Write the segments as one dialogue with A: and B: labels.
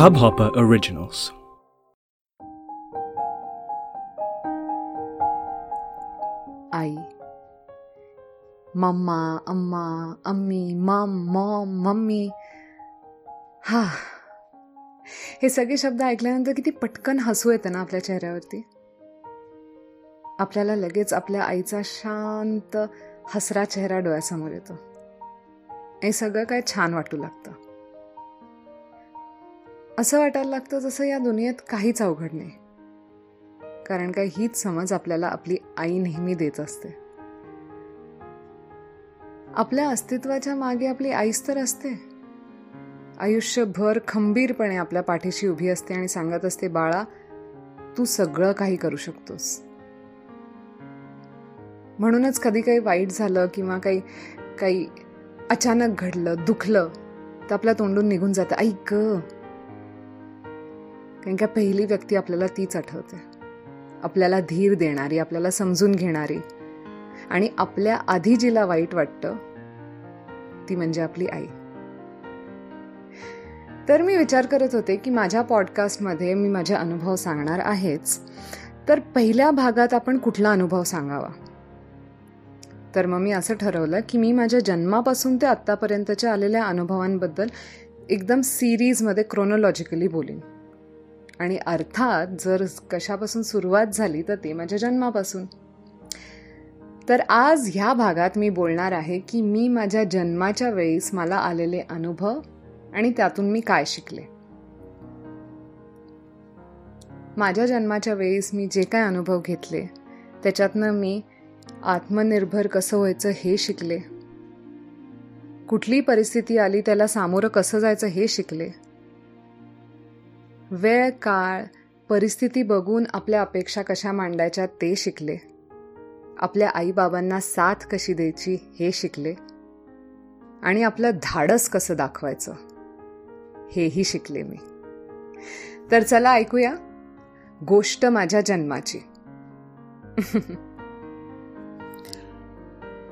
A: Hubhopper Originals.
B: आई मम्मा अम्मा अम्मी मम मॉम मम्मी. हा. हे सगळे शब्द ऐकल्यानंतर किती पटकन हसू येतं ना आपल्या चेहऱ्यावरती. आपल्याला लगेच आपल्या आईचा शांत हसरा चेहरा डोळ्यासमोर येतो. हे सगळं काय छान वाटू लागतं. असं वाटायला लागतं जसं या दुनियेत काहीच अवघड नाही. कारण काय हीच समज आपल्याला आपली आई नेहमी देत असते. आपल्या अस्तित्वाच्या मागे आपली आईच तर असते. आयुष्यभर खंबीरपणे आपल्या पाठीशी उभी असते आणि सांगत असते बाळा तू सगळं काही करू शकतोस. म्हणूनच कधी काही वाईट झालं किंवा काही काही अचानक घडलं दुखलं तर आपल्या तोंडून निघून जातं. ऐक कारण का पहिली व्यक्ती आपल्याला तीच आठवते. आपल्याला धीर देणारी आपल्याला समजून घेणारी. आणि आपल्या आधी जिला वाईट वाटतं ती म्हणजे आपली आई. तर मी विचार करत होते की माझ्या पॉडकास्टमध्ये मी माझे अनुभव सांगणार आहेच. तर पहिल्या भागात आपण कुठला अनुभव सांगावा? तर मग मी असं ठरवलं की मी माझ्या जन्मापासून ते आत्तापर्यंतच्या आलेल्या अनुभवांबद्दल एकदम सिरीजमध्ये क्रोनोलॉजिकली बोलीन. आणि अर्थात जर कशापासून सुरुवात झाली तर ते माझ्या जन्मापासून. तर आज ह्या भागात मी बोलणार आहे की मी माझ्या जन्माच्या वेळीस मला आलेले अनुभव आणि त्यातून मी काय शिकले. माझ्या जन्माच्या वेळेस मी जे काय अनुभव घेतले त्याच्यातनं मी आत्मनिर्भर कसं व्हायचं हे शिकले. कुठली परिस्थिती आली त्याला सामोरं कसं जायचं हे शिकले. वेळ काळ परिस्थिती बघून आपल्या अपेक्षा कशा मांडायच्या ते शिकले. आपल्या आईबाबांना साथ कशी द्यायची हे शिकले. आणि आपलं धाडस कसं दाखवायचं हेही शिकले मी. तर चला ऐकूया गोष्ट माझ्या जन्माची.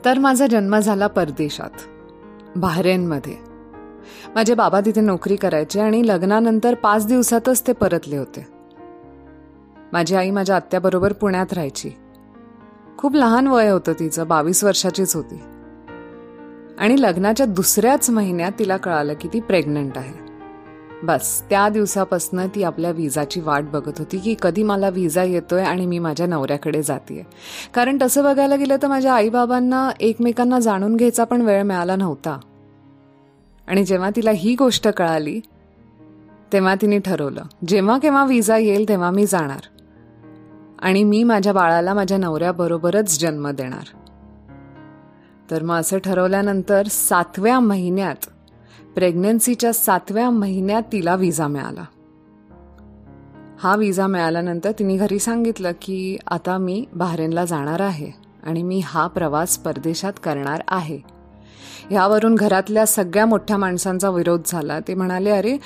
B: तर माझा जन्म झाला परदेशात बाहरेनमध्ये. माझे बाबा तिथे नोकरी करायचे आणि लग्नानंतर पाच दिवसातच ते परतले होते. माझी आई माझ्या आत्याबरोबर पुण्यात राहायची. खूप लहान वय होतं तिचं बावीस वर्षाचीच होती. आणि लग्नाच्या दुसऱ्याच महिन्यात तिला कळालं की ती प्रेग्नंट आहे. बस त्या दिवसापासनं ती आपल्या विजाची वाट बघत होती की कधी मला विजा येतोय आणि मी माझ्या नवऱ्याकडे जाते कारण तसं बघायला गेलं तर माझ्या आईबाबांना एकमेकांना जाणून घ्यायचा पण वेळ मिळाला नव्हता. आणि जेव्हा तिला ही गोष्ट कळाली तेव्हा तिने ठरवलं जेव्हा केव्हा विजा येईल तेव्हा मी जाणार. आणि मी माझ्या बाळाला माझ्या नवऱ्याबरोबरच जन्म देणार. तर मग असं ठरवल्यानंतर सातव्या महिन्यात प्रेग्नन्सीच्या सातव्या महिन्यात तिला विजा मिळाला. हा विजा मिळाल्यानंतर तिने घरी सांगितलं की आता मी बहारेनला जाणार आहे आणि मी हा प्रवास परदेशात करणार आहे. ह्यावरून घरातल्या सगळ्या मोठ्या माणसांचा विरोध झाला. ते म्हणाले अरे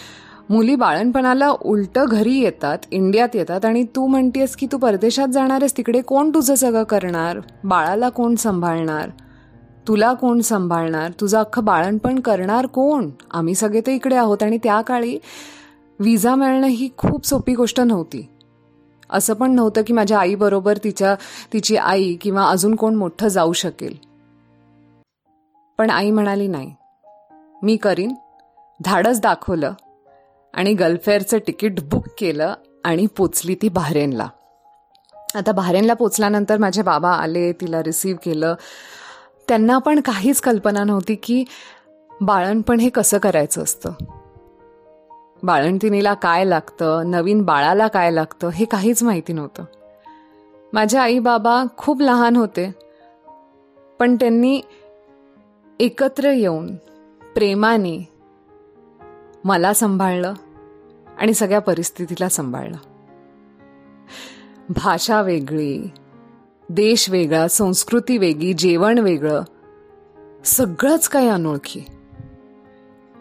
B: मुली बाळणपणाला उलटं घरी येतात इंडियात येतात आणि तू म्हणतेस की तू परदेशात जाणार आहेस तिकडे कोण तुझं सगळं करणार? बाळाला कोण सांभाळणार? तुला कोण सांभाळणार? तुझं अख्खं बाळणपण करणार कोण? आम्ही सगळे तर इकडे आहोत आणि त्या काळी विजा मिळणं ही खूप सोपी गोष्ट नव्हती. असं पण नव्हतं की माझ्या आईबरोबर तिच्या तिची आई किंवा अजून कोण मोठं जाऊ शकेल. पण आई म्हणाली नाही. मी करीन. धाडस दाखवलं आणि गल्फेअरचं तिकीट बुक केलं आणि पोचली ती बहारेनला. आता बहारेनला पोचल्यानंतर माझे बाबा आले तिला रिसीव केलं. त्यांना पण काहीच कल्पना नव्हती की बाळणपण हे कसं करायचं असतं. बाळणतिनीला काय लागतं नवीन बाळाला काय लागतं हे काहीच माहिती नव्हतं. माझे आई बाबा खूप लहान होते पण त्यांनी एकत्र येऊन प्रेमाने मला सांभाळलं आणि सगळ्या परिस्थितीला सांभाळलं. भाषा वेगळी देश वेगळा संस्कृती वेगळी जेवण वेगळं. सगळंच काही अनोळखी.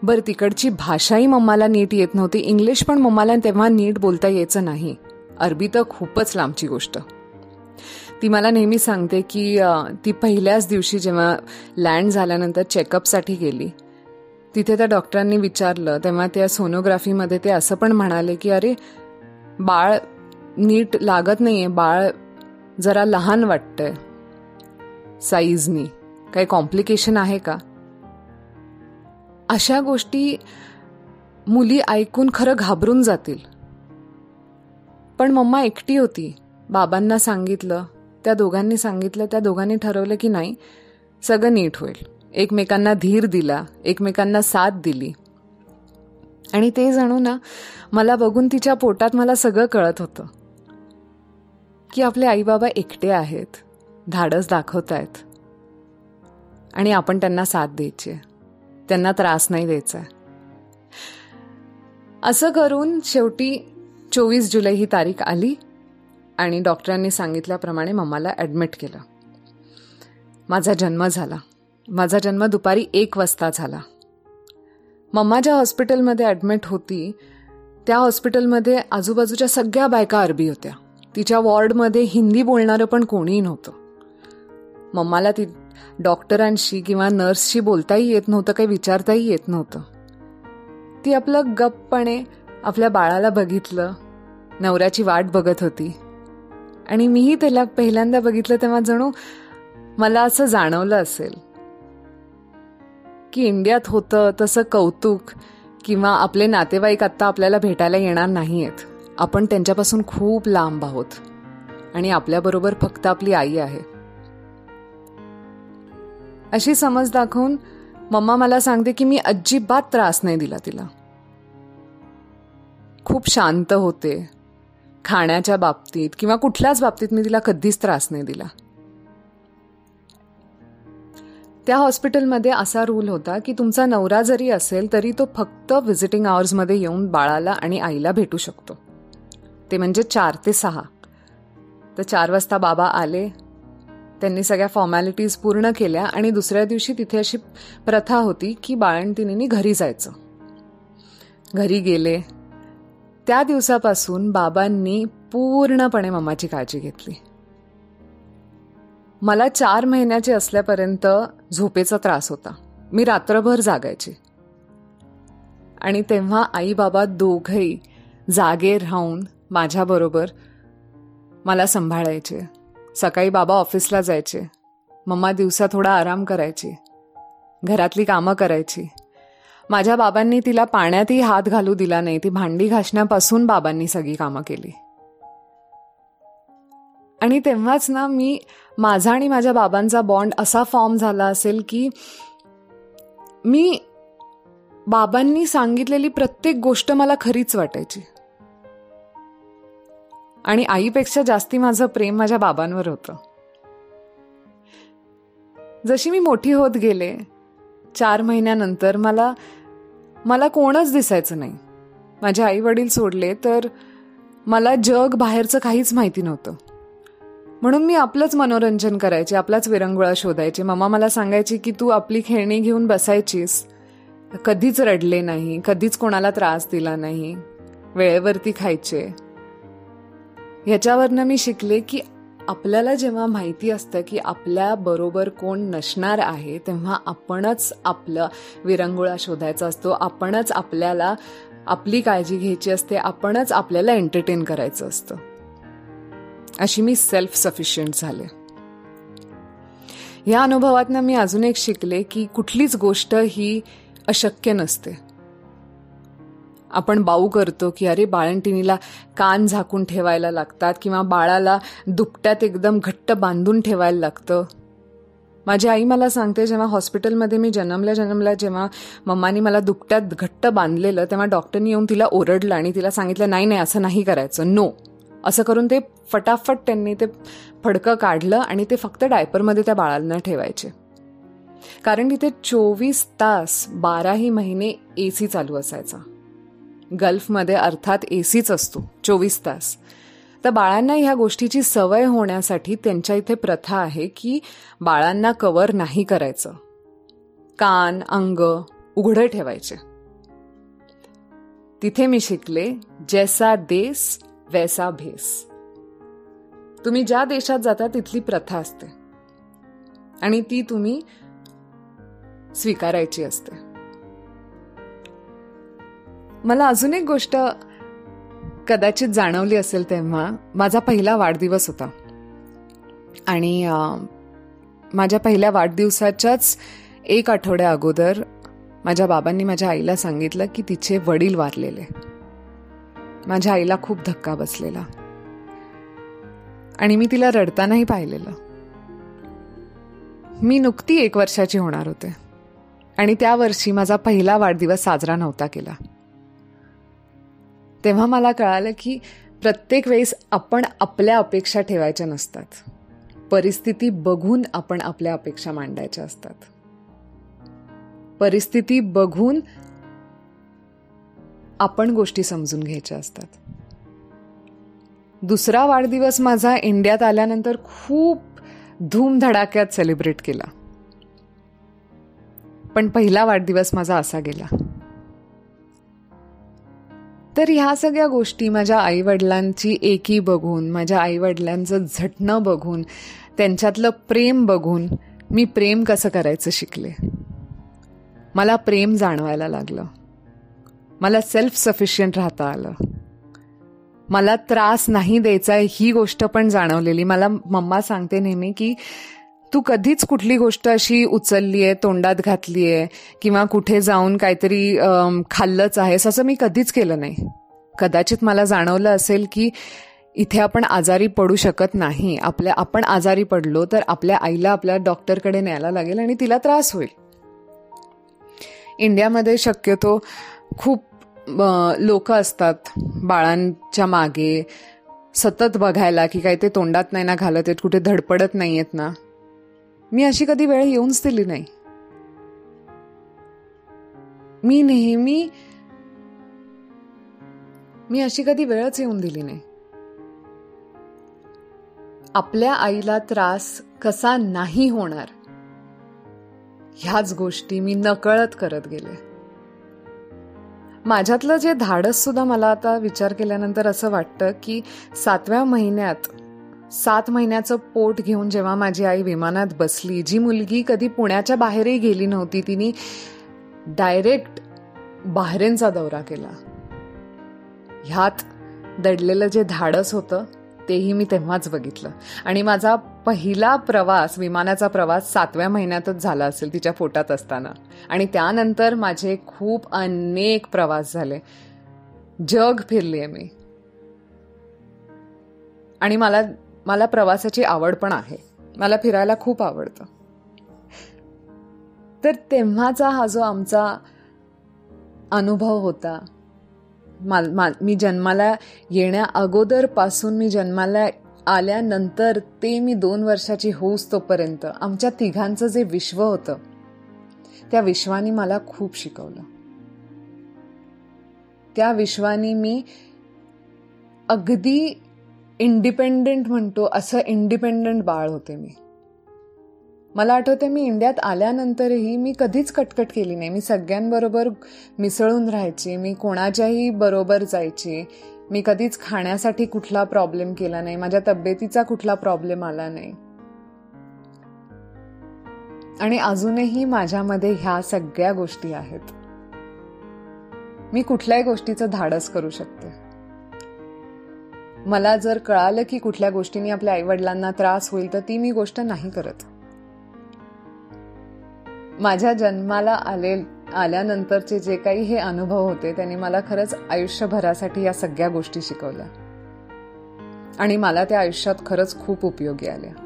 B: बरं तिकडची भाषाही मम्माला नीट येत नव्हती. इंग्लिश पण मम्माला तेव्हा नीट बोलता यायचं नाही. अरबी तर खूपच लांबची गोष्ट. ती मला नेहमी सांगते की ती पहिल्याच दिवशी जेव्हा लँड झाल्यानंतर चेकअपसाठी गेली तिथे त्या डॉक्टरांनी विचारलं तेव्हा त्या सोनोग्राफीमध्ये ते असं पण म्हणाले की अरे बाळ नीट लागत नाही आहे बाळ जरा लहान वाटतंय. साईजनी काही कॉम्प्लिकेशन आहे का? अशा गोष्टी मुली ऐकून खरं घाबरून जातील. पण मम्मा एकटी होती. बाबांना सांगितलं त्या दोघांनी सांगितलं त्या दोघांनी ठरवलं की नाही सगळं नीट होईल. एकमेकांना धीर दिला एकमेकांना साथ दिली. आणि ते जणू ना मला बघून तिच्या पोटात मला सगळं कळत होतं. की आपले आई बाबा एकटे आहेत धाडस दाखवत आहेत आणि आपण त्यांना साथ द्यायची त्यांना त्रास नाही द्यायचा असं करून शेवटी चोवीस जुलै ही तारीख आली आणि डॉक्टरांनी सांगितल्याप्रमाणे मम्माला ॲडमिट केलं. माझा जन्म झाला. माझा जन्म दुपारी एक वाजता झाला. मम्मा ज्या हॉस्पिटलमध्ये ॲडमिट होती त्या हॉस्पिटलमध्ये आजूबाजूच्या सगळ्या बायका अरबी होत्या. तिच्या वॉर्डमध्ये हिंदी बोलणारं पण कोणीही नव्हतं. मम्माला ती डॉक्टरांशी किंवा नर्सशी बोलताही येत नव्हतं काही विचारताही येत नव्हतं. ती आपलं गप्पपणे आपल्या बाळाला बघितलं नवऱ्याची वाट बघत होती. आणि मीही त्याला पहिल्यांदा बघितलं तेव्हा जणू मला असं जाणवलं असेल की इंडियात होतं तसं कौतुक किंवा आपले नातेवाईक आत्ता आपल्याला भेटायला येणार नाही आहेत आपण त्यांच्यापासून खूप लांब आहोत. आणि आपल्याबरोबर फक्त आपली आई आहे. अशी समज दाखवून मम्मा मला सांगते की मी अजिबात त्रास नाही दिला तिला. खूप शांत होते. खाण्याच्या बाबतीत किंवा कुठल्याच बाबतीत मी तिला कधीच त्रास नाही दिला. त्या हॉस्पिटलमध्ये असा रूल होता की तुमचा नवरा जरी असेल तरी तो फक्त व्हिजिटिंग आवर्समध्ये येऊन बाळाला आणि आईला भेटू शकतो. ते म्हणजे चार ते सहा. तर चार वाजता बाबा आले. त्यांनी सगळ्या फॉर्मॅलिटीज पूर्ण केल्या आणि दुसऱ्या दिवशी तिथे अशी प्रथा होती की बाळंतिनींनी घरी जायचं. घरी गेले. त्या दिवसापासून बाबांनी पूर्णपणे मम्माची काळजी घेतली. मला चार महिन्याचे असल्यापर्यंत झोपेचा त्रास होता. मी रात्रभर जागायची. आणि तेव्हा आई बाबा दोघही जागे राहून माझ्याबरोबर मला सांभाळायचे. सकाळी बाबा ऑफिसला जायचे. मम्मा दिवसा थोडा आराम करायची. घरातली कामं करायची. माझ्या बाबांनी तिला पाण्यातही हात घालू दिला नाही. ती भांडी घासण्यापासून बाबांनी सगळी कामं केली. आणि तेव्हाच ना मी माझा आणि माझ्या बाबांचा बॉन्ड असा फॉर्म झाला असेल की मी बाबांनी सांगितलेली प्रत्येक गोष्ट मला खरीच वाटायची. आणि आईपेक्षा जास्ती माझं प्रेम माझ्या बाबांवर होतं. जशी मी मोठी होत गेले चार महिन्यानंतर मला मला कोणच दिसायचं नाही. माझे आई वडील सोडले तर मला जग बाहेरचं काहीच माहिती नव्हतं. म्हणून मी आपलंच मनोरंजन करायचे आपलाच विरंगुळा शोधायचे. मम्मा मला सांगायची की तू आपली खेळणी घेऊन बसायचीस. कधीच रडले नाही कधीच कोणाला त्रास दिला नाही. वेळेवरती खायचे. ह्याच्यावरनं मी शिकले की आपल्याला जेव्हा माहिती असतं की आपल्या बरोबर कोण नसणार आहे तेव्हा आपणच आपलं विरंगुळा शोधायचा असतो आपणच आपल्याला आपली काळजी घ्यायची असते आपणच आपल्याला एंटरटेन करायचं असतं. अशी मी सेल्फ सफिशियंट झाले. या अनुभवातनं मी अजून एक शिकले की कुठलीच गोष्ट ही अशक्य नसते. आपण बाऊ करतो की अरे बाळंटिणीला कान झाकून ठेवायला लागतात किंवा बाळाला दुपट्यात एकदम घट्ट बांधून ठेवायला लागतं. माझी आई मला सांगते जेव्हा हॉस्पिटलमध्ये मी जन्मल्या जन्मल्या जेव्हा मम्मानी मला दुपट्यात घट्ट बांधलेलं तेव्हा डॉक्टरनी येऊन तिला ओरडलं आणि तिला सांगितलं नाही नाही असं नाही करायचं. नो असं करून ते फटाफट त्यांनी ते फडकं काढलं आणि ते फक्त डायपरमध्ये त्या बाळांना ठेवायचे. कारण तिथे चोवीस तास बाराही महिने ए सी चालू असायचा. गल्फमध्ये अर्थात ए सीच असतो चोवीस तास. तर बाळांना ह्या गोष्टीची सवय होण्यासाठी त्यांच्या इथे प्रथा आहे की बाळांना कवर नाही करायचं. कान अंग उघडं ठेवायचे. तिथे मी शिकले जैसा देस वैसा भेस. तुम्ही ज्या देशात जाता तिथली प्रथा असते. आणि ती तुम्ही स्वीकारायची असते. मला अजून एक गोष्ट कदाचित जाणवली असेल तेव्हा. माझा पहिला वाढदिवस होता. आणि माझ्या पहिल्या वाढदिवसाच्याच एक आठवड्या अगोदर माझ्या बाबांनी माझ्या आईला सांगितलं की तिचे वडील वारलेले. माझ्या आईला खूप धक्का बसलेला. आणि मी तिला रडतानाही पाहिलेलं. मी नुकती एक वर्षाची होणार होते. आणि त्या वर्षी माझा पहिला वाढदिवस साजरा नव्हता केला. तेव्हा मला कळालं की प्रत्येक वेळेस आपण आपल्या अपेक्षा ठेवायच्या नसतात. परिस्थिती बघून आपण आपल्या अपेक्षा मांडायच्या असतात. परिस्थिती बघून आपण गोष्टी समजून घ्यायच्या असतात. दुसरा वाढदिवस माझा इंडियात आल्यानंतर खूप धूमधडाक्यात सेलिब्रेट केला. पण पहिला वाढदिवस माझा असा गेला. तर ह्या सगळ्या गोष्टी माझ्या आईवडिलांची एकी बघून माझ्या आईवडिलांचं झटणं बघून त्यांच्यातलं प्रेम बघून मी प्रेम कसं करायचं शिकले? मला प्रेम जाणवायला लागलं. मला सेल्फ सफिशियंट राहता आलं. मला त्रास नाही द्यायचा ही गोष्ट पण जाणवलेली. मला मम्मा सांगते नेहमी की तू कधीच कुठली गोष्ट अशी उचलली आहे तोंडात घातली आहे किंवा कुठे जाऊन काहीतरी खाल्लंच आहेस असं मी कधीच केलं नाही. कदाचित मला जाणवलं असेल की इथे आपण आजारी पडू शकत नाही. आपल्या आपण आजारी पडलो तर आपल्या आईला आपल्या डॉक्टरकडे न्यायला लागेल आणि तिला त्रास होईल. इंडियामध्ये शक्यतो खूप लोक असतात बाळांच्या मागे. सतत बघायला की काही ते तोंडात नाही ना घालत आहेत कुठे धडपडत नाही आहेत ना. मी अशी कधी वेळ येऊनच दिली नाही. मी नेहमी मी अशी कधी वेळच येऊन दिली नाही. आपल्या आईला त्रास कसा नाही होणार ह्याच गोष्टी मी नकळत करत गेले. माझ्यातलं जे धाडस सुद्धा मला आता विचार केल्यानंतर असं वाटतं की सातव्या महिन्यात सात महिन्याचं पोट घेऊन जेव्हा माझी आई विमानात बसली जी मुलगी कधी पुण्याच्या बाहेरही गेली नव्हती तिने डायरेक्ट बाहेरेंचा दौरा केला. ह्यात दडलेलं जे धाडस होतं तेही मी तेव्हाच बघितलं. आणि माझा पहिला प्रवास विमानाचा प्रवास सातव्या महिन्यातच झाला असेल तिच्या पोटात असताना. आणि त्यानंतर माझे खूप अनेक प्रवास झाले. जग फिरली आहे मी. आणि मला मला प्रवासाची आवड पण आहे. मला फिरायला खूप आवडतं. तर तेव्हाचा हा जो आमचा अनुभव होता माल मा मी जन्माला येण्या अगोदरपासून मी जन्माला आल्यानंतर ते मी दोन वर्षाची होऊस तोपर्यंत. आमच्या तिघांचं जे विश्व होतं त्या विश्वानी मला खूप शिकवलं. त्या विश्वानी मी अगदी इंडिपेंडेंट म्हणतो असं इंडिपेंडंट बाळ होते मी. मला आठवते मी इंडियात आल्यानंतरही मी कधीच कटकट केली नाही. मी सगळ्यांबरोबर मिसळून राहायची मी कोणाच्याही बरोबर जायची. मी कधीच खाण्यासाठी कुठला प्रॉब्लेम केला नाही माझ्या तब्येतीचा कुठला प्रॉब्लेम आला नाही. आणि अजूनही माझ्यामध्ये ह्या सगळ्या गोष्टी आहेत. मी कुठल्याही गोष्टीचं धाडस करू शकते. मला जर कळालं की कुठल्या गोष्टींनी आपल्या आईवडिलांना त्रास होईल तर ती मी गोष्ट नाही करत. माझ्या जन्माला आले आल्यानंतरचे जे काही हे अनुभव होते त्यांनी मला खरंच आयुष्यभरासाठी या सगळ्या गोष्टी शिकवल्या. आणि मला त्या आयुष्यात खरंच खूप उपयोगी आल्या.